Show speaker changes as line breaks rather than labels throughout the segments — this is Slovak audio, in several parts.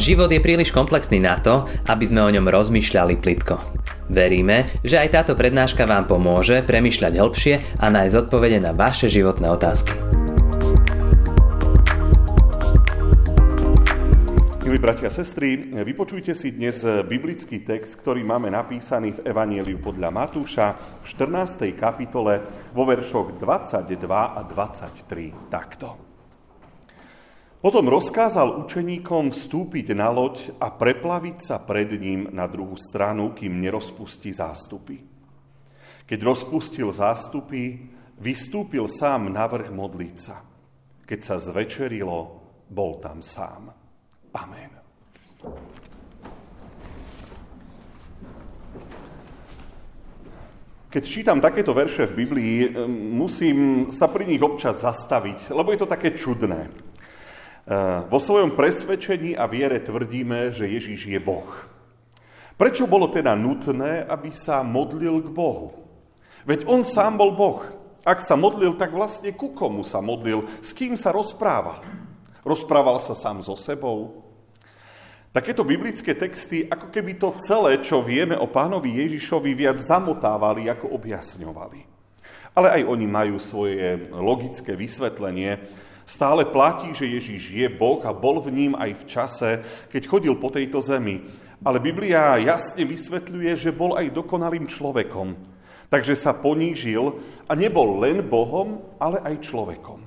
Život je príliš komplexný na to, aby sme o ňom rozmýšľali plitko. Veríme, že aj táto prednáška vám pomôže premýšľať hĺbšie a nájsť odpovede na vaše životné otázky.
Milí bratia a sestry, vypočujte si dnes biblický text, ktorý máme napísaný v Evanieliu podľa Matúša v 14. kapitole vo veršoch 22 a 23 takto. Potom rozkázal učeníkom vstúpiť na loď a preplaviť sa pred ním na druhú stranu, kým nerozpustí zástupy. Keď rozpustil zástupy, vystúpil sám na vrch modliť sa. Keď sa zvečerilo, bol tam sám. Amen. Keď čítam takéto verše v Biblii, musím sa pri nich občas zastaviť, lebo je to také čudné. Eh, vo svojom presvedčení a viere tvrdíme, že Ježíš je Boh. Prečo bolo teda nutné, aby sa modlil k Bohu? Veď on sám bol Boh. Ak sa modlil, tak vlastne ku komu sa modlil? S kým sa rozprával? Rozprával sa sám so sebou? Takéto biblické texty, ako keby to celé, čo vieme o pánovi Ježišovi, viac zamotávali, ako objasňovali. Ale aj oni majú svoje logické vysvetlenie, Stále platí, že Ježíš je Boh a bol v ním aj v čase, keď chodil po tejto zemi. Ale Biblia jasne vysvetľuje, že bol aj dokonalým človekom. Takže sa ponížil a nebol len Bohom, ale aj človekom.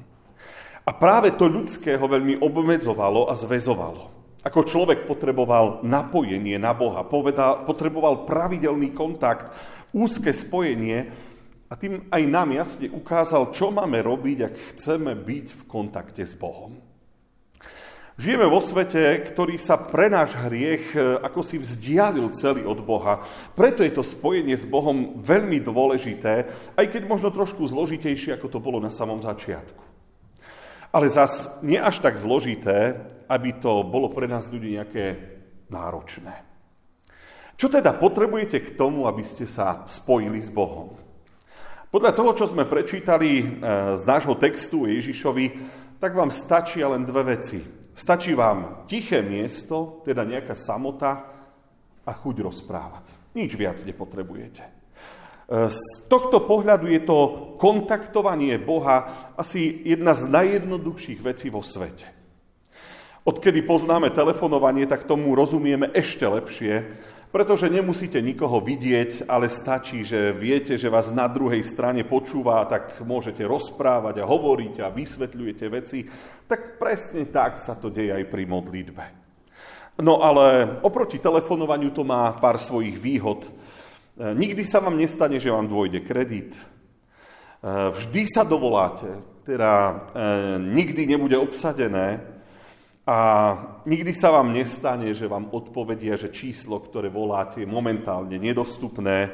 A práve to ľudské ho veľmi obmedzovalo a zväzovalo. Ako človek potreboval napojenie na Boha, povedal, potreboval pravidelný kontakt, úzke spojenie, a tým aj nám jasne ukázal, čo máme robiť, ak chceme byť v kontakte s Bohom. Žijeme vo svete, ktorý sa pre náš hriech e, ako si vzdialil celý od Boha. Preto je to spojenie s Bohom veľmi dôležité, aj keď možno trošku zložitejšie, ako to bolo na samom začiatku. Ale zas nie až tak zložité, aby to bolo pre nás ľudí nejaké náročné. Čo teda potrebujete k tomu, aby ste sa spojili s Bohom? Podľa toho, čo sme prečítali e, z nášho textu Ježišovi, tak vám stačí len dve veci. Stačí vám tiché miesto, teda nejaká samota a chuť rozprávať. Nič viac nepotrebujete. E, z tohto pohľadu je to kontaktovanie Boha asi jedna z najjednoduchších vecí vo svete. Odkedy poznáme telefonovanie, tak tomu rozumieme ešte lepšie, pretože nemusíte nikoho vidieť, ale stačí, že viete, že vás na druhej strane počúva, tak môžete rozprávať a hovoriť a vysvetľujete veci. Tak presne tak sa to deje aj pri modlitbe. No ale oproti telefonovaniu to má pár svojich výhod. E, nikdy sa vám nestane, že vám dôjde kredit. E, vždy sa dovoláte, teda e, nikdy nebude obsadené, a nikdy sa vám nestane, že vám odpovedia, že číslo, ktoré voláte, je momentálne nedostupné.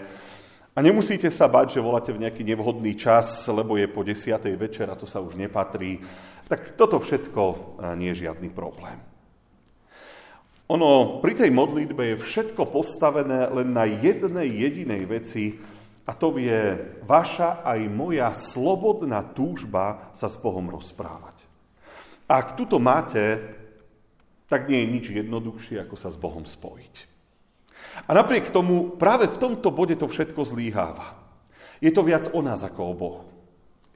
A nemusíte sa bať, že voláte v nejaký nevhodný čas, lebo je po desiatej večer a to sa už nepatrí. Tak toto všetko e, nie je žiadny problém. Ono pri tej modlitbe je všetko postavené len na jednej jedinej veci, a to je vaša aj moja slobodná túžba sa s Bohom rozprávať. Ak tuto máte, tak nie je nič jednoduchšie, ako sa s Bohom spojiť. A napriek tomu práve v tomto bode to všetko zlíháva. Je to viac o nás ako o Bohu.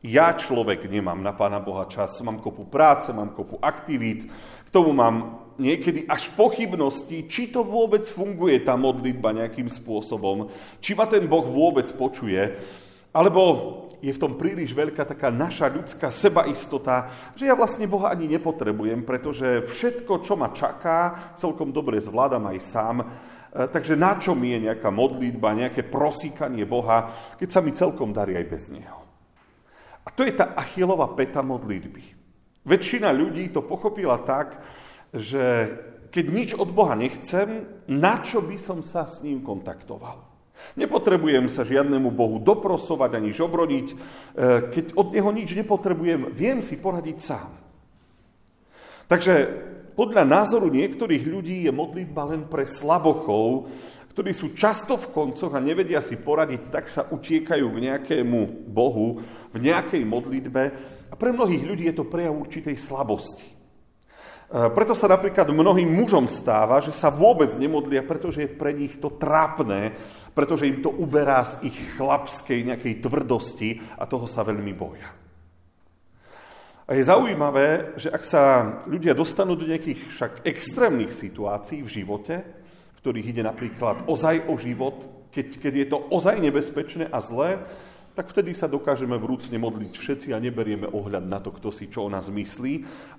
Ja človek nemám na Pána Boha čas, mám kopu práce, mám kopu aktivít, k tomu mám niekedy až pochybnosti, či to vôbec funguje tá modlitba nejakým spôsobom, či ma ten Boh vôbec počuje, alebo je v tom príliš veľká taká naša ľudská sebaistota, že ja vlastne Boha ani nepotrebujem, pretože všetko, čo ma čaká, celkom dobre zvládam aj sám. E, takže na čo mi je nejaká modlitba, nejaké prosíkanie Boha, keď sa mi celkom darí aj bez Neho. A to je tá achilová peta modlitby. Väčšina ľudí to pochopila tak, že keď nič od Boha nechcem, na čo by som sa s ním kontaktoval? Nepotrebujem sa žiadnemu Bohu doprosovať ani žobrodiť. E, keď od Neho nič nepotrebujem, viem si poradiť sám. Takže podľa názoru niektorých ľudí je modlitba len pre slabochov, ktorí sú často v koncoch a nevedia si poradiť, tak sa utiekajú k nejakému Bohu, v nejakej modlitbe. A pre mnohých ľudí je to prejav určitej slabosti. Preto sa napríklad mnohým mužom stáva, že sa vôbec nemodlia, pretože je pre nich to trápne, pretože im to uberá z ich chlapskej nejakej tvrdosti a toho sa veľmi boja. A je zaujímavé, že ak sa ľudia dostanú do nejakých však extrémnych situácií v živote, v ktorých ide napríklad ozaj o život, keď, keď je to ozaj nebezpečné a zlé, tak vtedy sa dokážeme vrúcne modliť všetci a neberieme ohľad na to, kto si čo o nás myslí,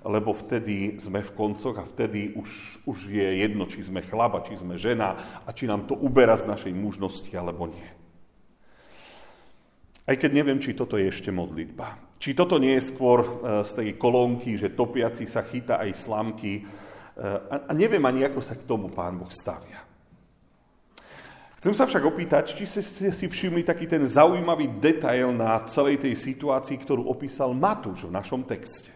lebo vtedy sme v koncoch a vtedy už, už je jedno, či sme chlaba, či sme žena a či nám to uberá z našej mužnosti alebo nie. Aj keď neviem, či toto je ešte modlitba. Či toto nie je skôr e, z tej kolónky, že topiaci sa chytá aj slamky. E, a neviem ani, ako sa k tomu pán Boh stavia. Chcem sa však opýtať, či ste si všimli taký ten zaujímavý detail na celej tej situácii, ktorú opísal Matúš v našom texte.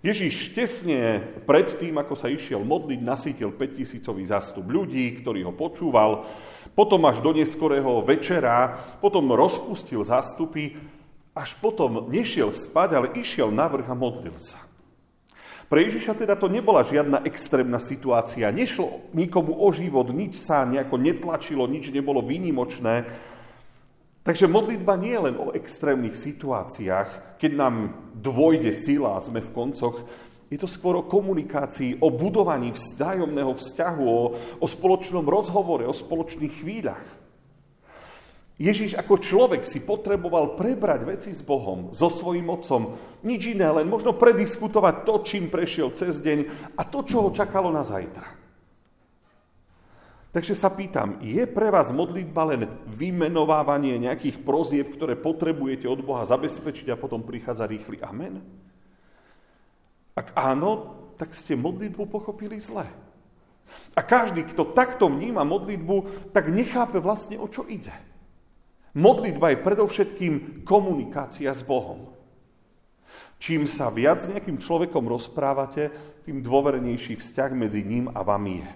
Ježiš tesne pred tým, ako sa išiel modliť, nasítil 5000 zástup ľudí, ktorý ho počúval, potom až do neskorého večera, potom rozpustil zástupy, až potom nešiel spať, ale išiel na vrch a modlil sa. Pre Ježiša teda to nebola žiadna extrémna situácia. Nešlo nikomu o život, nič sa nejako netlačilo, nič nebolo výnimočné. Takže modlitba nie je len o extrémnych situáciách, keď nám dvojde sila a sme v koncoch. Je to skôr o komunikácii, o budovaní vzájomného vzťahu, o, o spoločnom rozhovore, o spoločných chvíľach. Ježiš ako človek si potreboval prebrať veci s Bohom, so svojím otcom. Nič iné, len možno prediskutovať to, čím prešiel cez deň a to, čo ho čakalo na zajtra. Takže sa pýtam, je pre vás modlitba len vymenovávanie nejakých prozieb, ktoré potrebujete od Boha zabezpečiť a potom prichádza rýchly amen? Ak áno, tak ste modlitbu pochopili zle. A každý, kto takto vníma modlitbu, tak nechápe vlastne, o čo ide. Modlitba je predovšetkým komunikácia s Bohom. Čím sa viac s nejakým človekom rozprávate, tým dôvernejší vzťah medzi ním a vami je.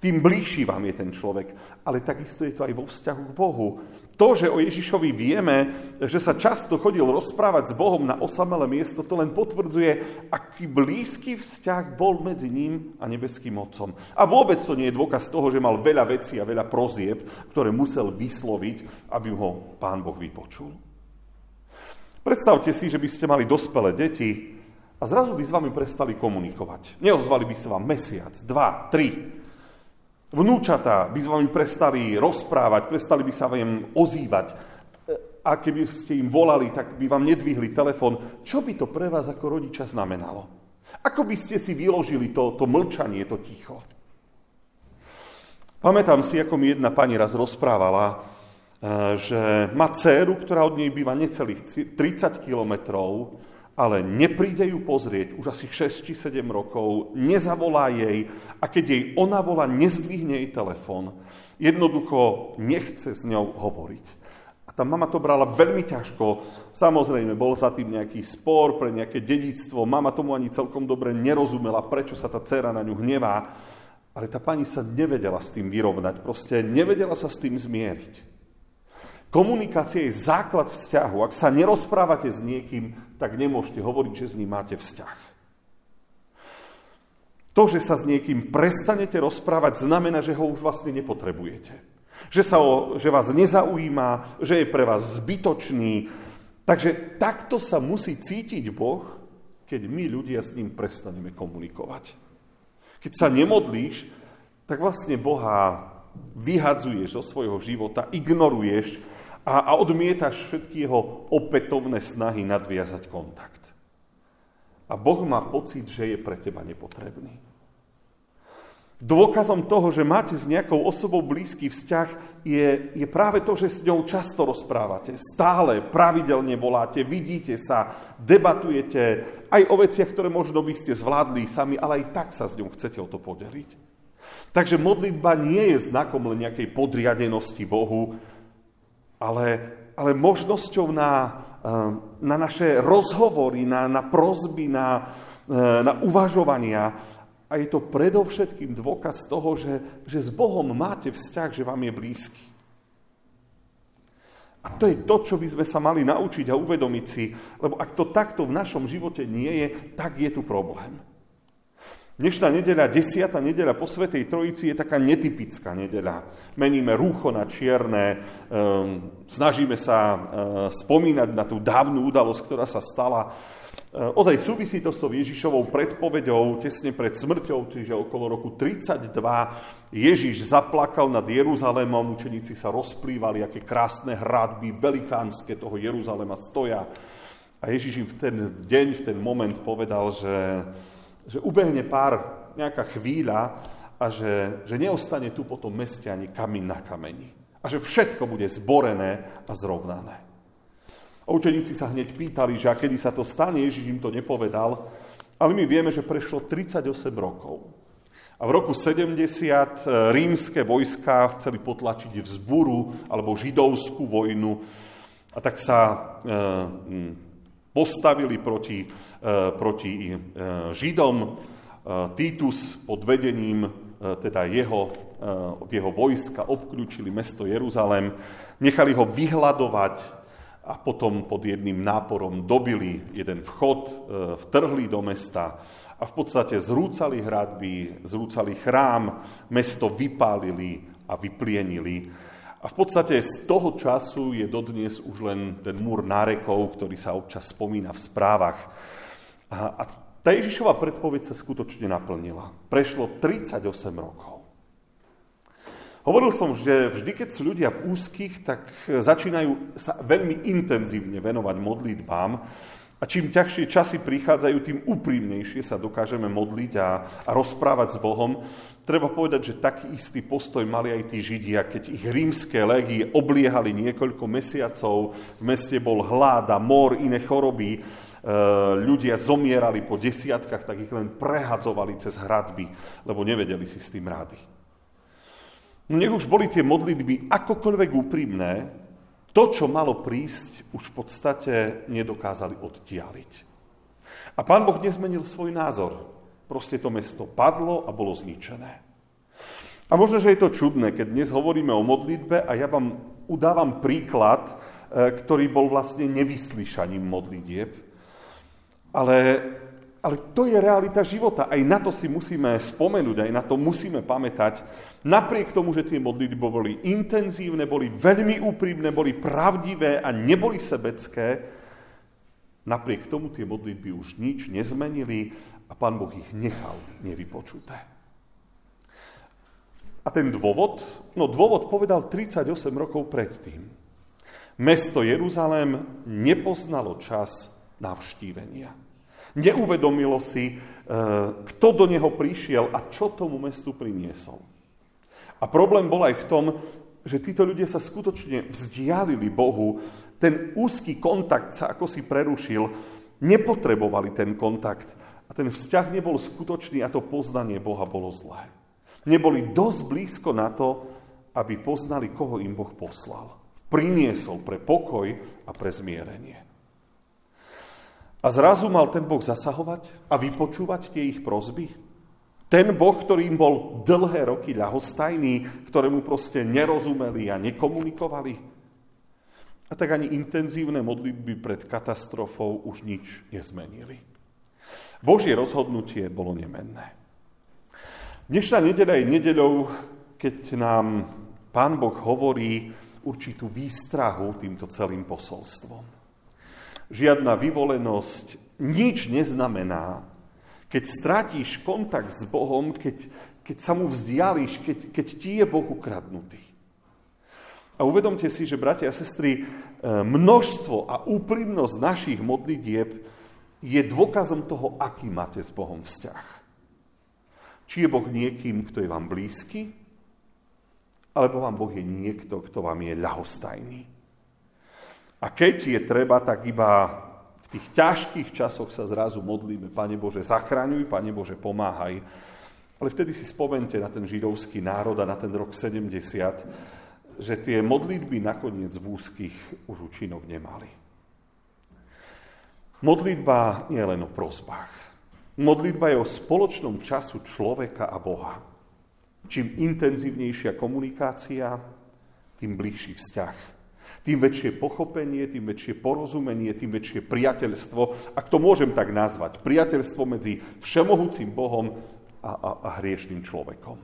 Tým bližší vám je ten človek, ale takisto je to aj vo vzťahu k Bohu. To, že o Ježišovi vieme, že sa často chodil rozprávať s Bohom na osamelé miesto, to len potvrdzuje, aký blízky vzťah bol medzi ním a nebeským Otcom. A vôbec to nie je dôkaz toho, že mal veľa vecí a veľa prozieb, ktoré musel vysloviť, aby ho Pán Boh vypočul. Predstavte si, že by ste mali dospelé deti a zrazu by s vami prestali komunikovať. Neozvali by sa vám mesiac, dva, tri. Vnúčatá by s vami prestali rozprávať, prestali by sa vám ozývať. A keby ste im volali, tak by vám nedvihli telefon. Čo by to pre vás ako rodiča znamenalo? Ako by ste si vyložili to, to mlčanie, to ticho? Pamätám si, ako mi jedna pani raz rozprávala, e, že má dceru, ktorá od nej býva necelých 30 kilometrov, ale nepríde ju pozrieť už asi 6 či 7 rokov, nezavolá jej a keď jej ona volá, nezdvihne jej telefón. Jednoducho nechce s ňou hovoriť. A tá mama to brala veľmi ťažko. Samozrejme, bol za tým nejaký spor pre nejaké dedictvo. Mama tomu ani celkom dobre nerozumela, prečo sa tá dcera na ňu hnevá. Ale tá pani sa nevedela s tým vyrovnať. Proste nevedela sa s tým zmieriť. Komunikácia je základ vzťahu. Ak sa nerozprávate s niekým, tak nemôžete hovoriť, že s ním máte vzťah. To, že sa s niekým prestanete rozprávať, znamená, že ho už vlastne nepotrebujete. Že, sa o, že vás nezaujíma, že je pre vás zbytočný. Takže takto sa musí cítiť Boh, keď my ľudia s ním prestaneme komunikovať. Keď sa nemodlíš, tak vlastne Boha vyhadzuješ zo svojho života, ignoruješ a, a odmietaš všetky jeho opätovné snahy nadviazať kontakt. A Boh má pocit, že je pre teba nepotrebný. Dôkazom toho, že máte s nejakou osobou blízky vzťah, je, je práve to, že s ňou často rozprávate. Stále, pravidelne voláte, vidíte sa, debatujete aj o veciach, ktoré možno by ste zvládli sami, ale aj tak sa s ňou chcete o to podeliť. Takže modlitba nie je znakom len nejakej podriadenosti Bohu, ale, ale možnosťou na, eh, na naše rozhovory, na, na prozby, na, eh, na uvažovania. A je to predovšetkým dôkaz toho, že, že s Bohom máte vzťah, že vám je blízky. A to je to, čo by sme sa mali naučiť a uvedomiť si, lebo ak to takto v našom živote nie je, tak je tu problém. Dnešná nedeľa, desiata nedeľa po Svetej Trojici je taká netypická nedeľa. Meníme rúcho na čierne, ehm, snažíme sa ehm, spomínať na tú dávnu udalosť, ktorá sa stala. Ehm, ozaj súvisí to s tou Ježišovou predpovedou tesne pred smrťou, čiže okolo roku 32. Ježiš zaplakal nad Jeruzalémom, učeníci sa rozplývali, aké krásne hradby, velikánske toho Jeruzalema stoja. A Ježiš im v ten deň, v ten moment povedal, že že ubehne pár, nejaká chvíľa a že, že neostane tu po tom meste ani kameň na kameni. A že všetko bude zborené a zrovnané. A učeníci sa hneď pýtali, že a kedy sa to stane, Ježiš im to nepovedal, ale my vieme, že prešlo 38 rokov. A v roku 70 e, rímske vojská chceli potlačiť vzburu alebo židovskú vojnu a tak sa e, postavili proti, e, proti e, Židom. E, Titus pod vedením teda jeho, jeho vojska obklúčili mesto Jeruzalém, nechali ho vyhľadovať a potom pod jedným náporom dobili jeden vchod, vtrhli do mesta a v podstate zrúcali hradby, zrúcali chrám, mesto vypálili a vyplienili. A v podstate z toho času je dodnes už len ten múr nárekov, ktorý sa občas spomína v správach. A, a tá Ježišova predpoveď sa skutočne naplnila. Prešlo 38 rokov. Hovoril som, že vždy, keď sú ľudia v úzkých, tak začínajú sa veľmi intenzívne venovať modlitbám. A čím ťažšie časy prichádzajú, tým úprimnejšie sa dokážeme modliť a, a rozprávať s Bohom. Treba povedať, že taký istý postoj mali aj tí Židia, keď ich rímske legie obliehali niekoľko mesiacov, v meste bol hláda, mor, iné choroby, e, ľudia zomierali po desiatkách, tak ich len prehadzovali cez hradby, lebo nevedeli si s tým rády. No nech už boli tie modlitby akokoľvek úprimné, to, čo malo prísť, už v podstate nedokázali odtialiť. A pán Boh nezmenil svoj názor. Proste to mesto padlo a bolo zničené. A možno, že je to čudné, keď dnes hovoríme o modlitbe a ja vám udávam príklad, e, ktorý bol vlastne nevyslyšaním modlitieb. Ale, ale to je realita života. Aj na to si musíme spomenúť, aj na to musíme pamätať. Napriek tomu, že tie modlitby boli intenzívne, boli veľmi úprimné, boli pravdivé a neboli sebecké, napriek tomu tie modlitby už nič nezmenili a pán Boh ich nechal nevypočuté. A ten dôvod? No dôvod povedal 38 rokov predtým. Mesto Jeruzalém nepoznalo čas navštívenia. Neuvedomilo si, e, kto do neho prišiel a čo tomu mestu priniesol. A problém bol aj v tom, že títo ľudia sa skutočne vzdialili Bohu, ten úzky kontakt sa ako si prerušil, nepotrebovali ten kontakt a ten vzťah nebol skutočný a to poznanie Boha bolo zlé. Neboli dosť blízko na to, aby poznali, koho im Boh poslal. Priniesol pre pokoj a pre zmierenie. A zrazu mal ten Boh zasahovať a vypočúvať tie ich prozby? Ten Boh, ktorý im bol dlhé roky ľahostajný, ktorému proste nerozumeli a nekomunikovali? A tak ani intenzívne modlitby pred katastrofou už nič nezmenili. Božie rozhodnutie bolo nemenné. Dnešná nedeľa je nedeľou, keď nám Pán Boh hovorí určitú výstrahu týmto celým posolstvom. Žiadna vyvolenosť nič neznamená, keď strátíš kontakt s Bohom, keď, keď sa mu vzdiališ, keď, keď ti je Boh ukradnutý. A uvedomte si, že, bratia a sestry, e, množstvo a úprimnosť našich modlitieb je dôkazom toho, aký máte s Bohom vzťah. Či je Boh niekým, kto je vám blízky, alebo vám Boh je niekto, kto vám je ľahostajný. A keď je treba, tak iba tých ťažkých časoch sa zrazu modlíme, Pane Bože, zachraňuj, Pane Bože, pomáhaj. Ale vtedy si spomente na ten židovský národ a na ten rok 70, že tie modlitby nakoniec v úzkých už účinok nemali. Modlitba nie je len o prosbách. Modlitba je o spoločnom času človeka a Boha. Čím intenzívnejšia komunikácia, tým bližší vzťah. Tým väčšie pochopenie, tým väčšie porozumenie, tým väčšie priateľstvo, ak to môžem tak nazvať, priateľstvo medzi všemohúcim Bohom a, a, a hriešným človekom.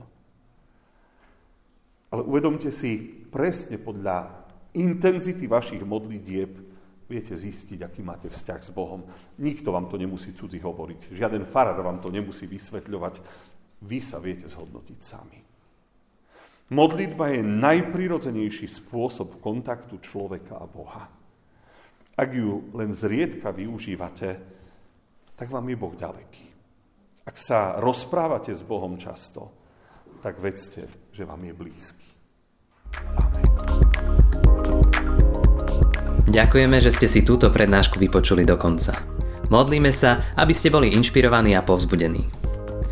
Ale uvedomte si, presne podľa intenzity vašich modlitieb viete zistiť, aký máte vzťah s Bohom. Nikto vám to nemusí cudzí hovoriť. Žiaden farár vám to nemusí vysvetľovať. Vy sa viete zhodnotiť sami. Modlitba je najprirodzenejší spôsob kontaktu človeka a Boha. Ak ju len zriedka využívate, tak vám je Boh ďaleký. Ak sa rozprávate s Bohom často, tak vedzte, že vám je blízky. Amen.
Ďakujeme, že ste si túto prednášku vypočuli do konca. Modlíme sa, aby ste boli inšpirovaní a povzbudení.